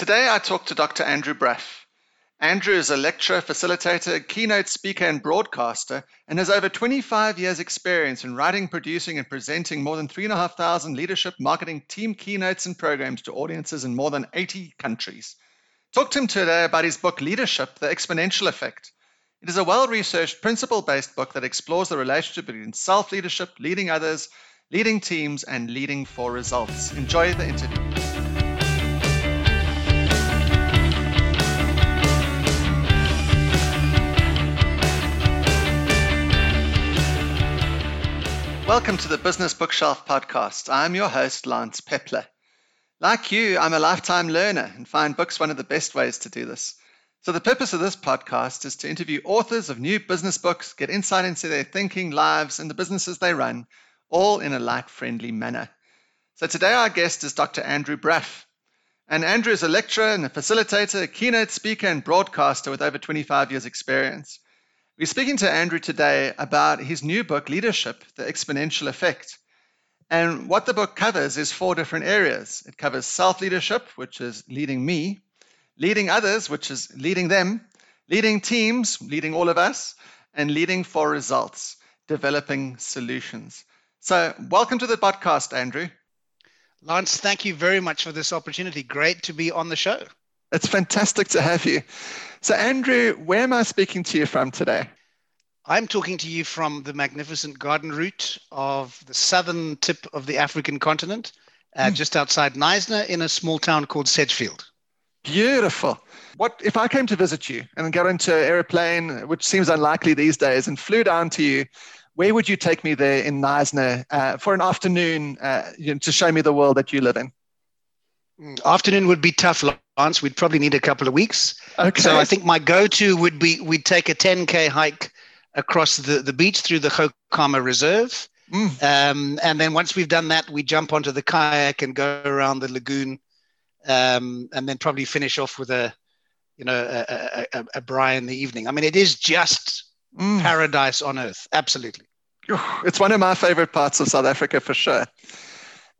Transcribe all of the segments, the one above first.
Today I talk to Dr. Andrew Bruff. Andrew is a lecturer, facilitator, keynote speaker, and broadcaster, and has over 25 years' experience in writing, producing, and presenting more than 3,500 leadership, marketing, team keynotes, and programs to audiences in more than 80 countries. Talk to him today about his book, Leadership The Exponential Effect. It is a well researched, principle based book that explores the relationship between self leadership, leading others, leading teams, and leading for results. Enjoy the interview. Welcome to the Business Bookshelf podcast. I'm your host, Lance Pepler. Like you, I'm a lifetime learner and find books one of the best ways to do this. So, the purpose of this podcast is to interview authors of new business books, get insight into their thinking, lives, and the businesses they run, all in a light friendly manner. So, today our guest is Dr. Andrew Bruff. And Andrew is a lecturer and a facilitator, a keynote speaker, and broadcaster with over 25 years' experience. We're speaking to Andrew today about his new book, Leadership The Exponential Effect. And what the book covers is four different areas it covers self leadership, which is leading me, leading others, which is leading them, leading teams, leading all of us, and leading for results, developing solutions. So, welcome to the podcast, Andrew. Lance, thank you very much for this opportunity. Great to be on the show. It's fantastic to have you. So, Andrew, where am I speaking to you from today? I'm talking to you from the magnificent garden route of the southern tip of the African continent, uh, mm. just outside Knysna in a small town called Sedgefield. Beautiful. What if I came to visit you and got into an airplane, which seems unlikely these days, and flew down to you? Where would you take me there in Knysna uh, for an afternoon uh, you know, to show me the world that you live in? Mm, afternoon would be tough, We'd probably need a couple of weeks. Okay. So I think my go-to would be we'd take a 10k hike across the, the beach through the Goukamma Reserve. Mm. Um, and then once we've done that, we jump onto the kayak and go around the lagoon um, and then probably finish off with a, you know, a, a, a braai in the evening. I mean, it is just mm. paradise on earth. Absolutely. It's one of my favorite parts of South Africa for sure.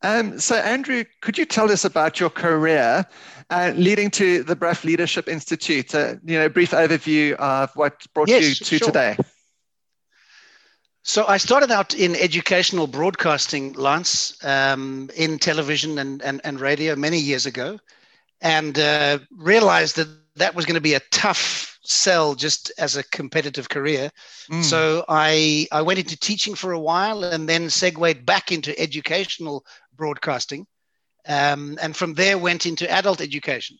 Um, so, Andrew, could you tell us about your career uh, leading to the Bruff Leadership Institute? Uh, you know, a brief overview of what brought yes, you to sure. today. So I started out in educational broadcasting, Lance, um, in television and, and, and radio many years ago, and uh, realized that that was going to be a tough sell just as a competitive career. Mm. So I, I went into teaching for a while and then segued back into educational broadcasting. Um, and from there went into adult education.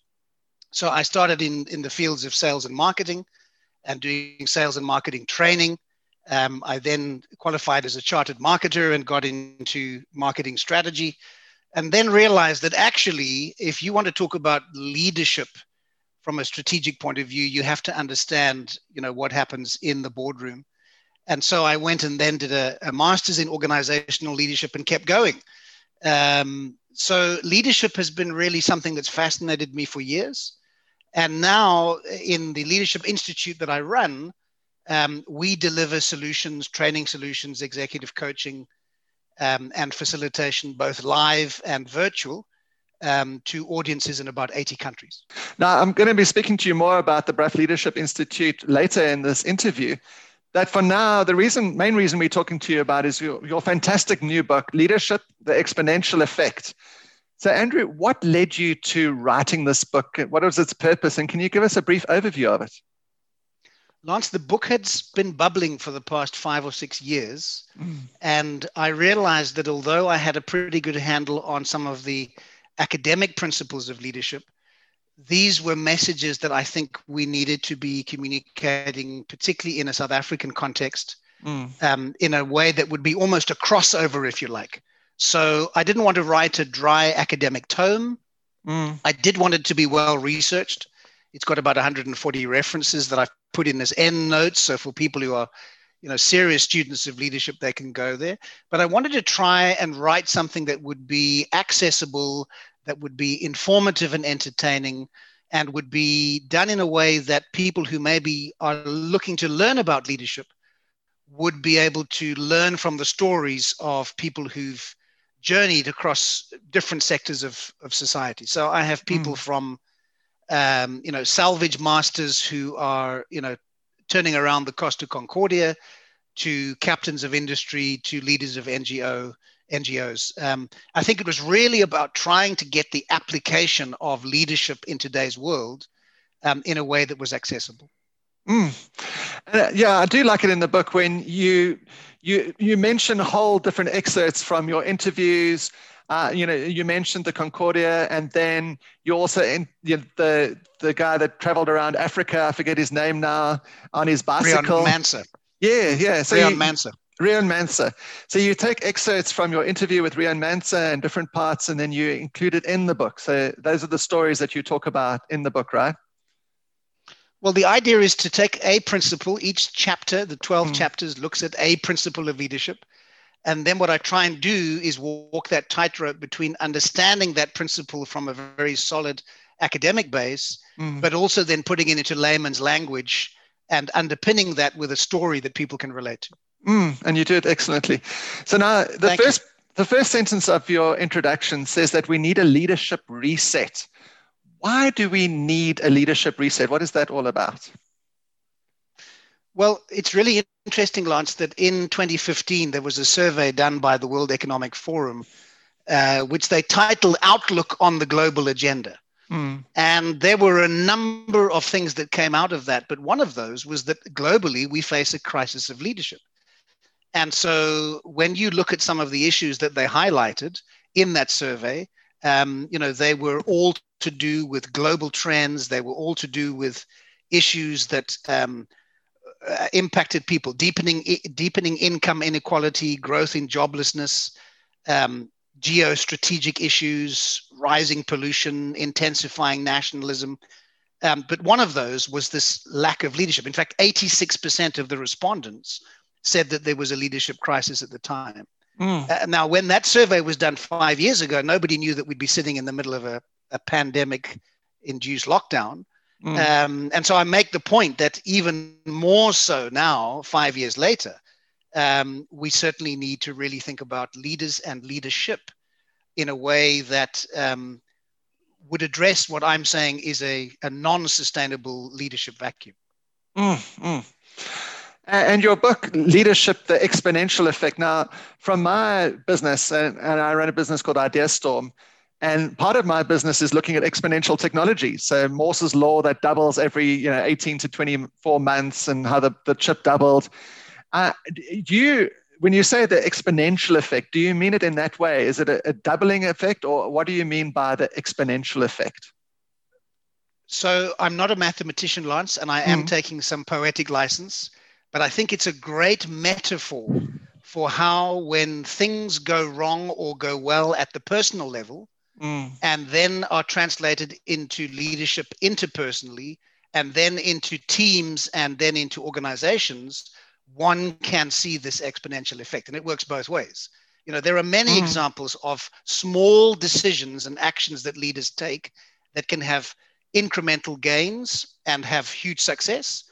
So I started in, in the fields of sales and marketing and doing sales and marketing training um, I then qualified as a chartered marketer and got into marketing strategy, and then realized that actually, if you want to talk about leadership from a strategic point of view, you have to understand, you know, what happens in the boardroom. And so I went and then did a, a master's in organizational leadership and kept going. Um, so leadership has been really something that's fascinated me for years. And now in the Leadership Institute that I run, um, we deliver solutions, training solutions, executive coaching, um, and facilitation, both live and virtual, um, to audiences in about 80 countries. Now, I'm going to be speaking to you more about the Bruff Leadership Institute later in this interview. That for now, the reason, main reason we're talking to you about is your, your fantastic new book, Leadership: The Exponential Effect. So, Andrew, what led you to writing this book? What was its purpose? And can you give us a brief overview of it? Lance, the book had been bubbling for the past five or six years. Mm. And I realized that although I had a pretty good handle on some of the academic principles of leadership, these were messages that I think we needed to be communicating, particularly in a South African context, mm. um, in a way that would be almost a crossover, if you like. So I didn't want to write a dry academic tome. Mm. I did want it to be well researched. It's got about 140 references that I've put in as end notes. So for people who are, you know, serious students of leadership, they can go there. But I wanted to try and write something that would be accessible, that would be informative and entertaining, and would be done in a way that people who maybe are looking to learn about leadership would be able to learn from the stories of people who've journeyed across different sectors of, of society. So I have people mm. from um, you know, salvage masters who are, you know, turning around the Costa Concordia, to captains of industry, to leaders of NGO, NGOs. Um, I think it was really about trying to get the application of leadership in today's world um, in a way that was accessible. Mm. Uh, yeah, I do like it in the book when you you you mention whole different excerpts from your interviews. Uh, you know, you mentioned the Concordia, and then you also in you know, the the guy that traveled around Africa. I forget his name now on his bicycle. Riaan Manser. Yeah, yeah. So Riaan you, Manser. Riaan Manser. So you take excerpts from your interview with Riaan Manser and different parts, and then you include it in the book. So those are the stories that you talk about in the book, right? Well, the idea is to take a principle. Each chapter, the 12 mm. chapters, looks at a principle of leadership. And then what I try and do is walk that tightrope between understanding that principle from a very solid academic base, mm. but also then putting it into layman's language and underpinning that with a story that people can relate to. Mm, and you do it excellently. So now the Thank first you. the first sentence of your introduction says that we need a leadership reset. Why do we need a leadership reset? What is that all about? Well, it's really interesting, Lance, that in 2015 there was a survey done by the World Economic Forum, uh, which they titled Outlook on the Global Agenda. Mm. And there were a number of things that came out of that. But one of those was that globally we face a crisis of leadership. And so when you look at some of the issues that they highlighted in that survey, um, you know, they were all to do with global trends. They were all to do with issues that um, uh, impacted people, deepening deepening income inequality, growth in joblessness, um, geostrategic issues, rising pollution, intensifying nationalism. Um, but one of those was this lack of leadership. In fact, 86% of the respondents said that there was a leadership crisis at the time. Mm. Uh, now, when that survey was done five years ago, nobody knew that we'd be sitting in the middle of a, a pandemic induced lockdown. Mm. Um, and so I make the point that even more so now, five years later, um, we certainly need to really think about leaders and leadership in a way that um, would address what I'm saying is a, a non sustainable leadership vacuum. Mm. And your book, Leadership, the Exponential Effect. Now, from my business, and, and I run a business called IdeaStorm, and part of my business is looking at exponential technology. So Moore's law that doubles every you know 18 to 24 months, and how the, the chip doubled. Uh, do you, when you say the exponential effect, do you mean it in that way? Is it a, a doubling effect, or what do you mean by the exponential effect? So I'm not a mathematician, Lance, and I am mm. taking some poetic license, but I think it's a great metaphor for how when things go wrong or go well at the personal level, mm. and then are translated into leadership interpersonally, and then into teams, and then into organizations, one can see this exponential effect and it works both ways you know there are many mm. examples of small decisions and actions that leaders take that can have incremental gains and have huge success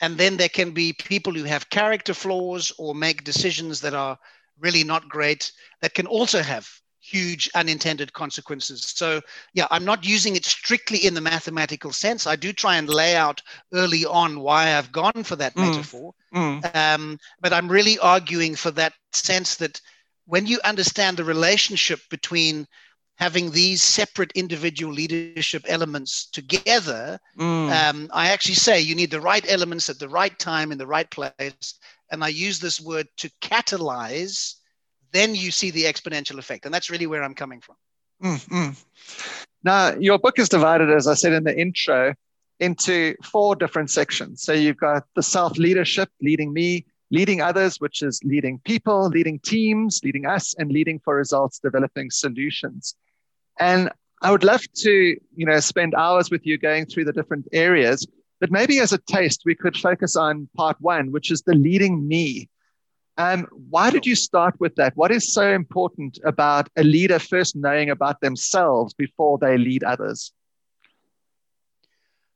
and then there can be people who have character flaws or make decisions that are really not great that can also have huge unintended consequences. So, yeah, I'm not using it strictly in the mathematical sense. I do try and lay out early on why I've gone for that mm. metaphor. Mm. Um, but I'm really arguing for that sense that when you understand the relationship between having these separate individual leadership elements together, mm. um, I actually say you need the right elements at the right time in the right place. And I use this word to catalyze then you see the exponential effect. And that's really where I'm coming from. Mm-hmm. Now, your book is divided, as I said in the intro, into four different sections. So you've got the self leadership, leading me, leading others, which is leading people, leading teams, leading us, and leading for results, developing solutions. And I would love to, you know, spend hours with you going through the different areas. But maybe as a taste, we could focus on part one, which is the leading me. Um, why did you start with that? What is so important about a leader first knowing about themselves before they lead others?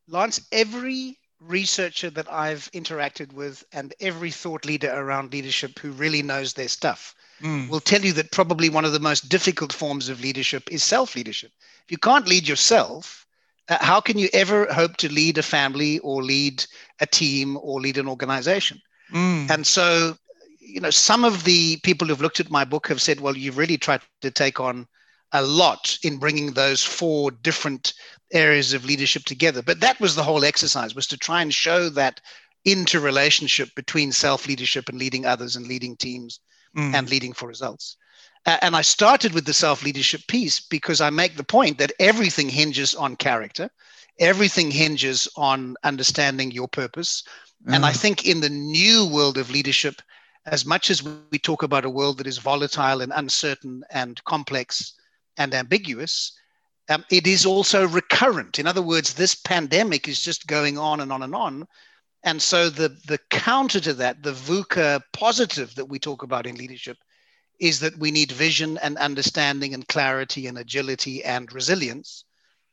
Lance, every researcher that I've interacted with and every thought leader around leadership who really knows their stuff mm. will tell you that probably one of the most difficult forms of leadership is self leadership. If you can't lead yourself, Uh, how can you ever hope to lead a family or lead a team or lead an organization? Mm. And so, you know, some of the people who've looked at my book have said, well, you've really tried to take on a lot in bringing those four different areas of leadership together. But that was the whole exercise was to try and show that interrelationship between self leadership and leading others and leading teams mm. and leading for results. Uh, and I started with the self leadership piece because I make the point that everything hinges on character, everything hinges on understanding your purpose. Mm. And I mm. think in the new world of leadership, as much as we talk about a world that is volatile and uncertain and complex and ambiguous, um, it is also recurrent. In other words, this pandemic is just going on and on and on. And so the, the counter to that, the VUCA positive that we talk about in leadership, is that we need vision and understanding and clarity and agility and resilience.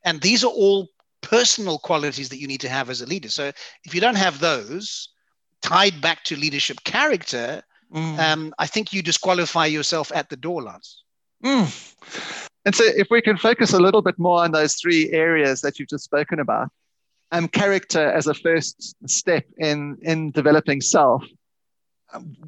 And these are all personal qualities that you need to have as a leader. So if you don't have those tied back to leadership character, mm. um, I think you disqualify yourself at the door, Lance. Mm. And so if we can focus a little bit more on those three areas that you've just spoken about, um, character as a first step in, in developing self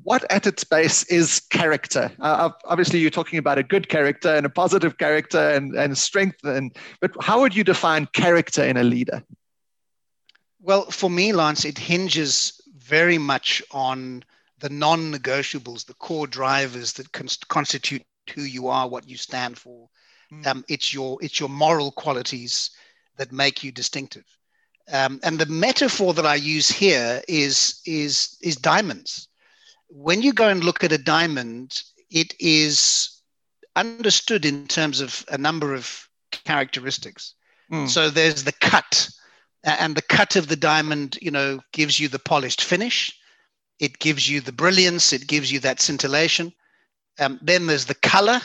what at its base is character? Uh, obviously, you're talking about a good character and a positive character and, and strength, and, but how would you define character in a leader? Well, for me, Lance, it hinges very much on the non negotiables, the core drivers that constitute who you are, what you stand for. Mm. Um, it's, your, it's your moral qualities that make you distinctive. Um, and the metaphor that I use here is, is, is diamonds when you go and look at a diamond, it is understood in terms of a number of characteristics. Mm. So there's the cut, and the cut of the diamond, you know, gives you the polished finish. It gives you the brilliance. It gives you that scintillation. Um, then there's the color.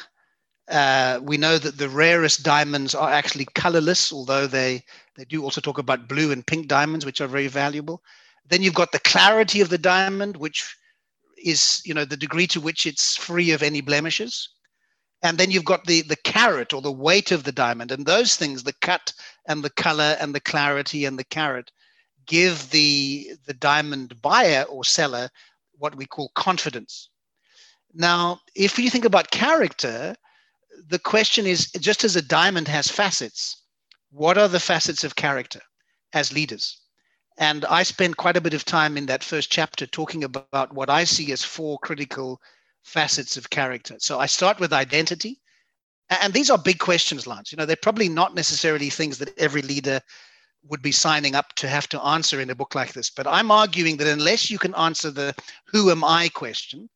Uh, we know that the rarest diamonds are actually colorless, although they they do also talk about blue and pink diamonds, which are very valuable. Then you've got the clarity of the diamond, which is you know the degree to which it's free of any blemishes and then you've got the the carat or the weight of the diamond and those things the cut and the color and the clarity and the carat give the the diamond buyer or seller what we call confidence now if you think about character the question is just as a diamond has facets what are the facets of character as leaders and I spend quite a bit of time in that first chapter talking about what I see as four critical facets of character. So I start with identity. And these are big questions, Lance. You know, they're probably not necessarily things that every leader would be signing up to have to answer in a book like this. But I'm arguing that unless you can answer the who am I question,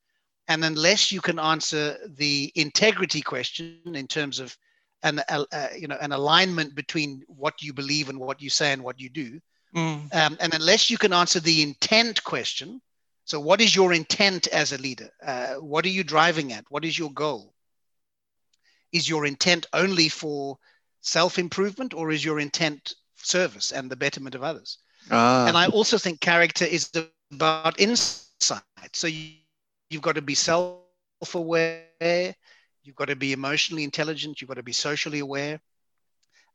and unless you can answer the integrity question in terms of an, uh, you know, an alignment between what you believe and what you say and what you do, Mm. Um, and unless you can answer the intent question, so what is your intent as a leader? Uh, what are you driving at? What is your goal? Is your intent only for self improvement or is your intent service and the betterment of others? Ah. And I also think character is about insight. So you, you've got to be self aware, you've got to be emotionally intelligent, you've got to be socially aware,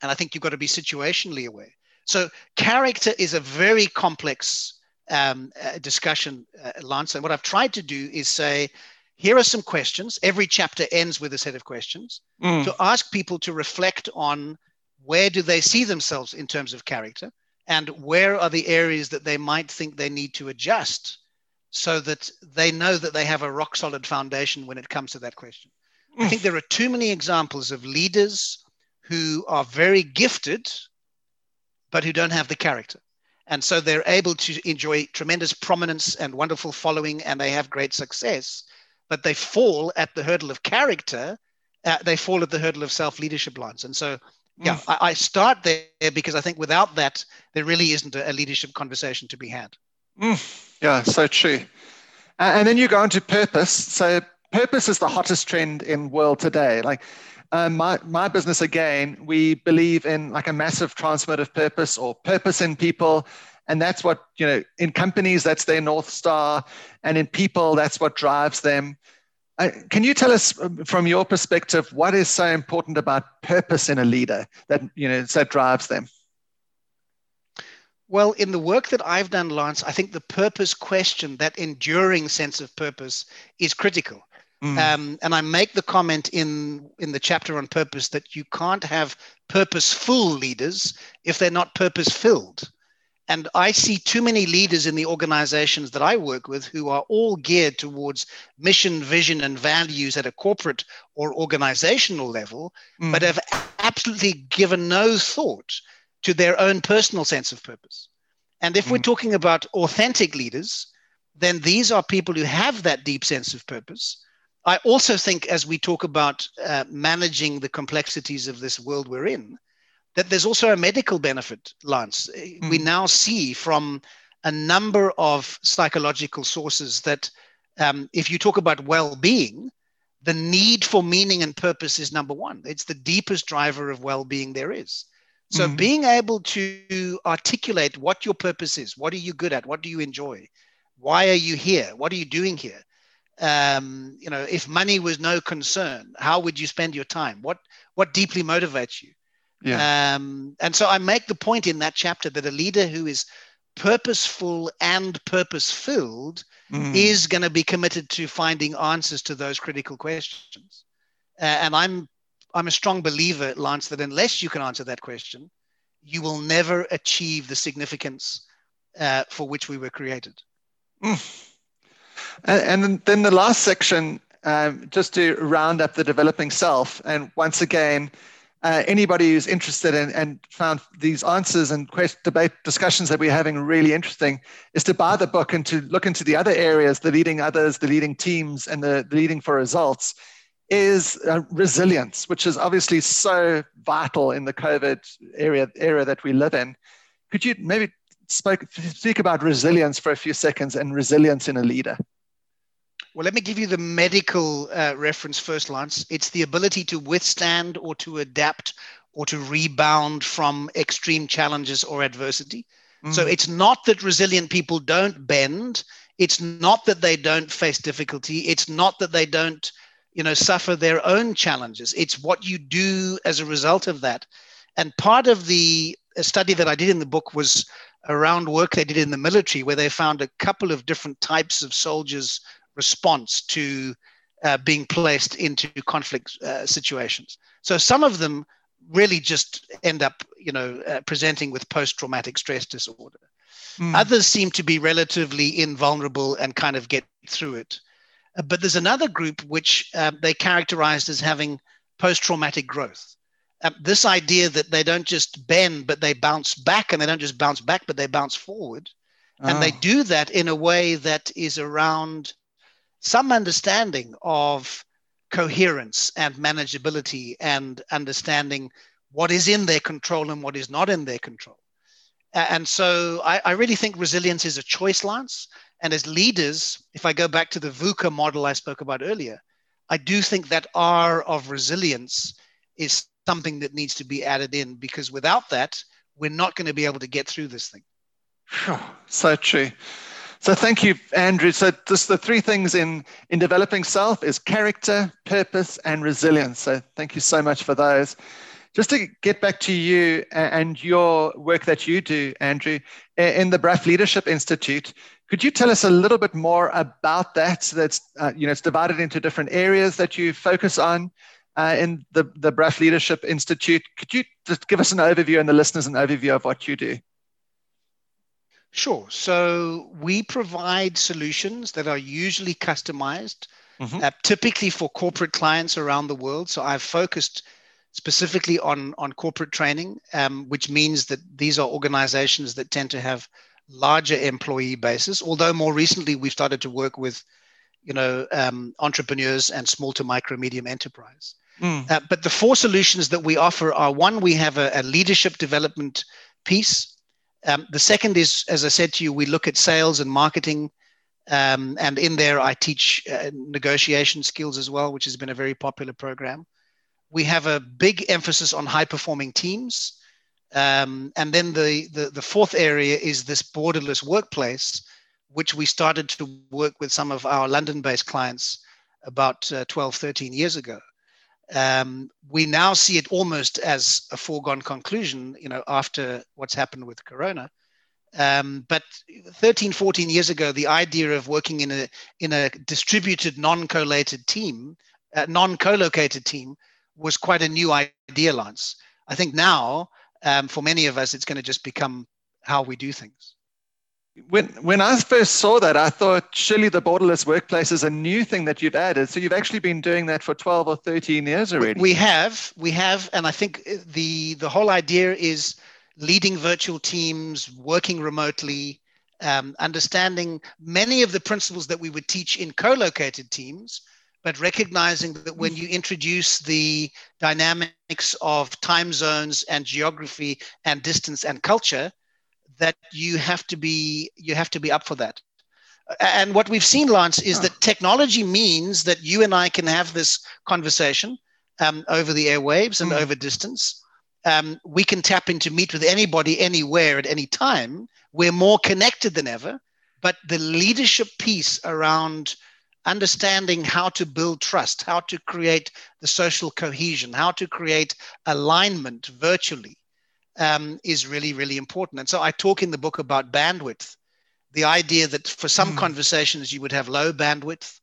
and I think you've got to be situationally aware. So character is a very complex um, uh, discussion, uh, Lance. And what I've tried to do is say, here are some questions. Every chapter ends with a set of questions mm. to ask people to reflect on where do they see themselves in terms of character and where are the areas that they might think they need to adjust so that they know that they have a rock solid foundation when it comes to that question. Mm. I think there are too many examples of leaders who are very gifted but who don't have the character. And so they're able to enjoy tremendous prominence and wonderful following, and they have great success, but they fall at the hurdle of character. Uh, they fall at the hurdle of self leadership lines. And so, yeah, mm. I, I, start there because I think without that, there really isn't a, a leadership conversation to be had. Mm. Yeah, so true. And then you go on to purpose. So, purpose is the hottest trend in world today. Like, um, my, my business again, we believe in like a massive transformative purpose or purpose in people. And that's what, you know, in companies, that's their North Star. And in people, that's what drives them. Uh, can you tell us um, from your perspective what is so important about purpose in a leader that, you know, that drives them? Well, in the work that I've done, Lance, I think the purpose question, that enduring sense of purpose, is critical. Mm. Um, and I make the comment in in the chapter on purpose that you can't have purposeful leaders if they're not purpose filled. And I see too many leaders in the organizations that I work with who are all geared towards mission, vision, and values at a corporate or organizational level, mm. but have absolutely given no thought to their own personal sense of purpose. And if mm. we're talking about authentic leaders, then these are people who have that deep sense of purpose. I also think, as we talk about uh, managing the complexities of this world we're in, that there's also a medical benefit, Lance. Mm. We now see from a number of psychological sources that um, if you talk about well being, the need for meaning and purpose is number one. It's the deepest driver of well being there is. So, mm. being able to articulate what your purpose is, what are you good at, what do you enjoy, why are you here, what are you doing here? Um, you know, if money was no concern, how would you spend your time? What what deeply motivates you? Yeah. Um, and so I make the point in that chapter that a leader who is purposeful and purpose filled mm. is going to be committed to finding answers to those critical questions. Uh, and I'm I'm a strong believer, Lance, that unless you can answer that question, you will never achieve the significance uh, for which we were created. Mm. And, then the last section, um, just to round up the developing self, and once again, uh, anybody who's interested in, and found these answers and quest, debate discussions that we're having really interesting is to buy the book and to look into the other areas, the leading others, the leading teams, and the, the leading for results is uh, resilience, which is obviously so vital in the COVID area era that we live in. Could you maybe spoke, speak about resilience for a few seconds and resilience in a leader? Well, let me give you the medical uh, reference first, Lance. It's the ability to withstand or to adapt or to rebound from extreme challenges or adversity. Mm. So it's not that resilient people don't bend. It's not that they don't face difficulty. It's not that they don't, you know, suffer their own challenges. It's what you do as a result of that. And part of the study that I did in the book was around work they did in the military, where they found a couple of different types of soldiers response to uh, being placed into conflict uh, situations. So some of them really just end up, you know, uh, presenting with post-traumatic stress disorder. Mm. Others seem to be relatively invulnerable and kind of get through it. Uh, but there's another group which um, they characterized as having post-traumatic growth. Um, this idea that they don't just bend, but they bounce back, and they don't just bounce back, but they bounce forward. Oh. And they oh. do that in a way that is around some understanding of coherence and manageability and understanding what is in their control and what is not in their control. And so I, I, really think resilience is a choice, Lance. And as leaders, if I go back to the VUCA model I spoke about earlier, I do think that R of resilience is something that needs to be added in because without that, we're not going to be able to get through this thing. So true. So thank you, Andrew. So just the three things in, in developing self is character, purpose, and resilience. So thank you so much for those. Just to get back to you and your work that you do, Andrew, in the Bruff Leadership Institute, could you tell us a little bit more about that? So that's uh, you know it's divided into different areas that you focus on uh, in the the Bruff Leadership Institute. Could you just give us an overview and the listeners an overview of what you do? Sure. So we provide solutions that are usually customized, mm-hmm. uh, typically for corporate clients around the world. So I've focused specifically on, on corporate training, um, which means that these are organizations that tend to have larger employee bases. Although more recently we've started to work with, you know, um, entrepreneurs and small to micro medium enterprise. Mm. Uh, but the four solutions that we offer are one, we have a, a leadership development piece um, the second is, as I said to you, we look at sales and marketing. Um, and in there, I teach uh, negotiation skills as well, which has been a very popular program. We have a big emphasis on high performing teams. Um, and then the, the, the fourth area is this borderless workplace, which we started to work with some of our London based clients about uh, 12, 13 years ago um, we now see it almost as a foregone conclusion, you know, after what's happened with Corona, Um, but 13, 14 years ago, the idea of working in a in a distributed, non-collated team, uh, non-co-located team, was quite a new idea, Lance. I think now, um, for many of us, it's going to just become how we do things. When when I first saw that, I thought surely the borderless workplace is a new thing that you've added. So you've actually been doing that for 12 or 13 years already. We have, we have, and I think the the whole idea is leading virtual teams, working remotely, um, understanding many of the principles that we would teach in co-located teams, but recognizing that when you introduce the dynamics of time zones and geography and distance and culture, that you have to be you have to be up for that. And what we've seen, Lance, is that technology means that you and I can have this conversation um, over the airwaves and mm. over distance. Um, we can tap into meet with anybody anywhere at any time. We're more connected than ever. But the leadership piece around understanding how to build trust, how to create the social cohesion, how to create alignment virtually, um, is really, really important. And so I talk in the book about bandwidth, the idea that for some mm. conversations you would have low bandwidth,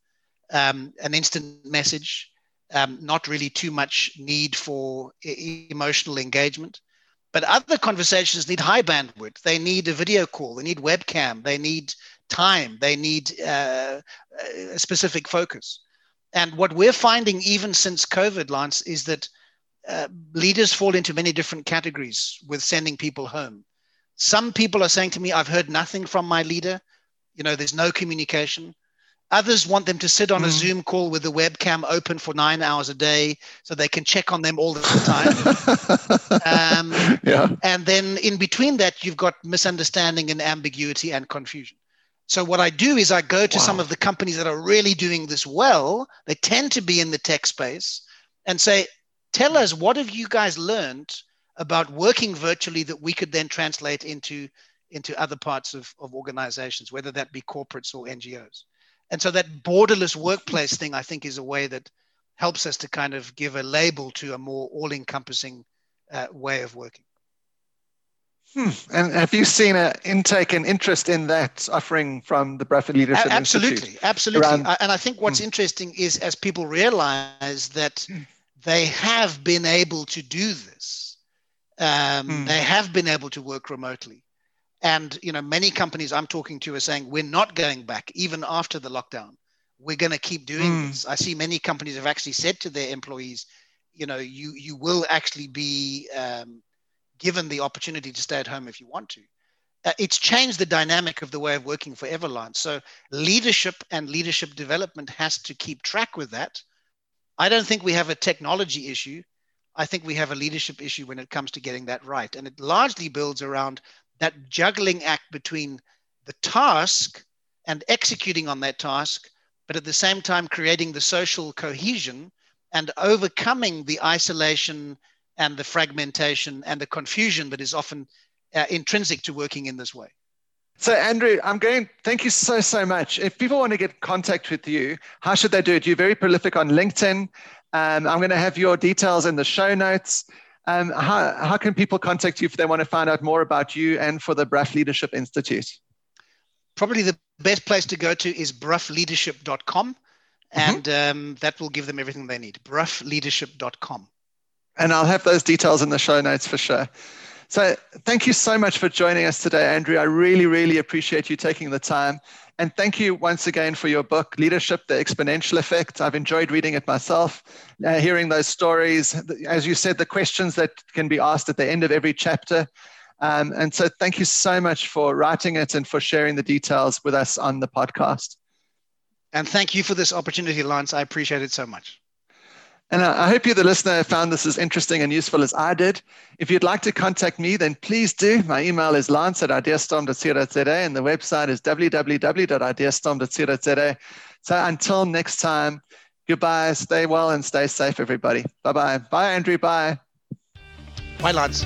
um, an instant message, um, not really too much need for e- emotional engagement. But other conversations need high bandwidth. They need a video call, they need webcam, they need time, they need uh, a specific focus. And what we're finding, even since COVID, Lance, is that uh, leaders fall into many different categories with sending people home. Some people are saying to me, I've heard nothing from my leader. You know, there's no communication. Others want them to sit on mm. a Zoom call with the webcam open for nine hours a day so they can check on them all the time. um, yeah. And then in between that, you've got misunderstanding and ambiguity and confusion. So what I do is I go to wow. some of the companies that are really doing this well. They tend to be in the tech space and say, tell us what have you guys learned about working virtually that we could then translate into into other parts of, of organizations whether that be corporates or ngos and so that borderless workplace thing i think is a way that helps us to kind of give a label to a more all-encompassing uh, way of working Hmm. And have you seen an intake and interest in that offering from the Bradford Leadership absolutely, Institute? Absolutely, absolutely. And I think what's hmm. interesting is as people realize that hmm they have been able to do this. Um, mm. They have been able to work remotely. And you know, many companies I'm talking to are saying we're not going back even after the lockdown. We're going to keep doing mm. this. I see many companies have actually said to their employees, you know, you you will actually be um, given the opportunity to stay at home if you want to. Uh, it's changed the dynamic of the way of working for Everlance. So leadership and leadership development has to keep track with that I don't think we have a technology issue. I think we have a leadership issue when it comes to getting that right. And it largely builds around that juggling act between the task and executing on that task, but at the same time creating the social cohesion and overcoming the isolation and the fragmentation and the confusion that is often uh, intrinsic to working in this way. So, Andrew, I'm going, thank you so, so much. If people want to get contact with you, how should they do it? You're very prolific on LinkedIn. Um, I'm going to have your details in the show notes. Um, how, how can people contact you if they want to find out more about you and for the Bruff Leadership Institute? Probably the best place to go to is bruffleadership.com, mm-hmm. and mm-hmm. um, that will give them everything they need. bruffleadership.com. And I'll have those details in the show notes for sure. So thank you so much for joining us today, Andrew. I really, really appreciate you taking the time. And thank you once again for your book, Leadership, The Exponential Effect. I've enjoyed reading it myself, uh, hearing those stories. As you said, the questions that can be asked at the end of every chapter. Um, and so thank you so much for writing it and for sharing the details with us on the podcast. And thank you for this opportunity, Lance. I appreciate it so much. And I hope you, the listener, found this as interesting and useful as I did. If you'd like to contact me, then please do. My email is lance at ideastorm.co.za and the website is www.ideastorm.co.za. So until next time, goodbye, stay well and stay safe, everybody. Bye bye. Bye, Andrew. Bye. Bye, Lance.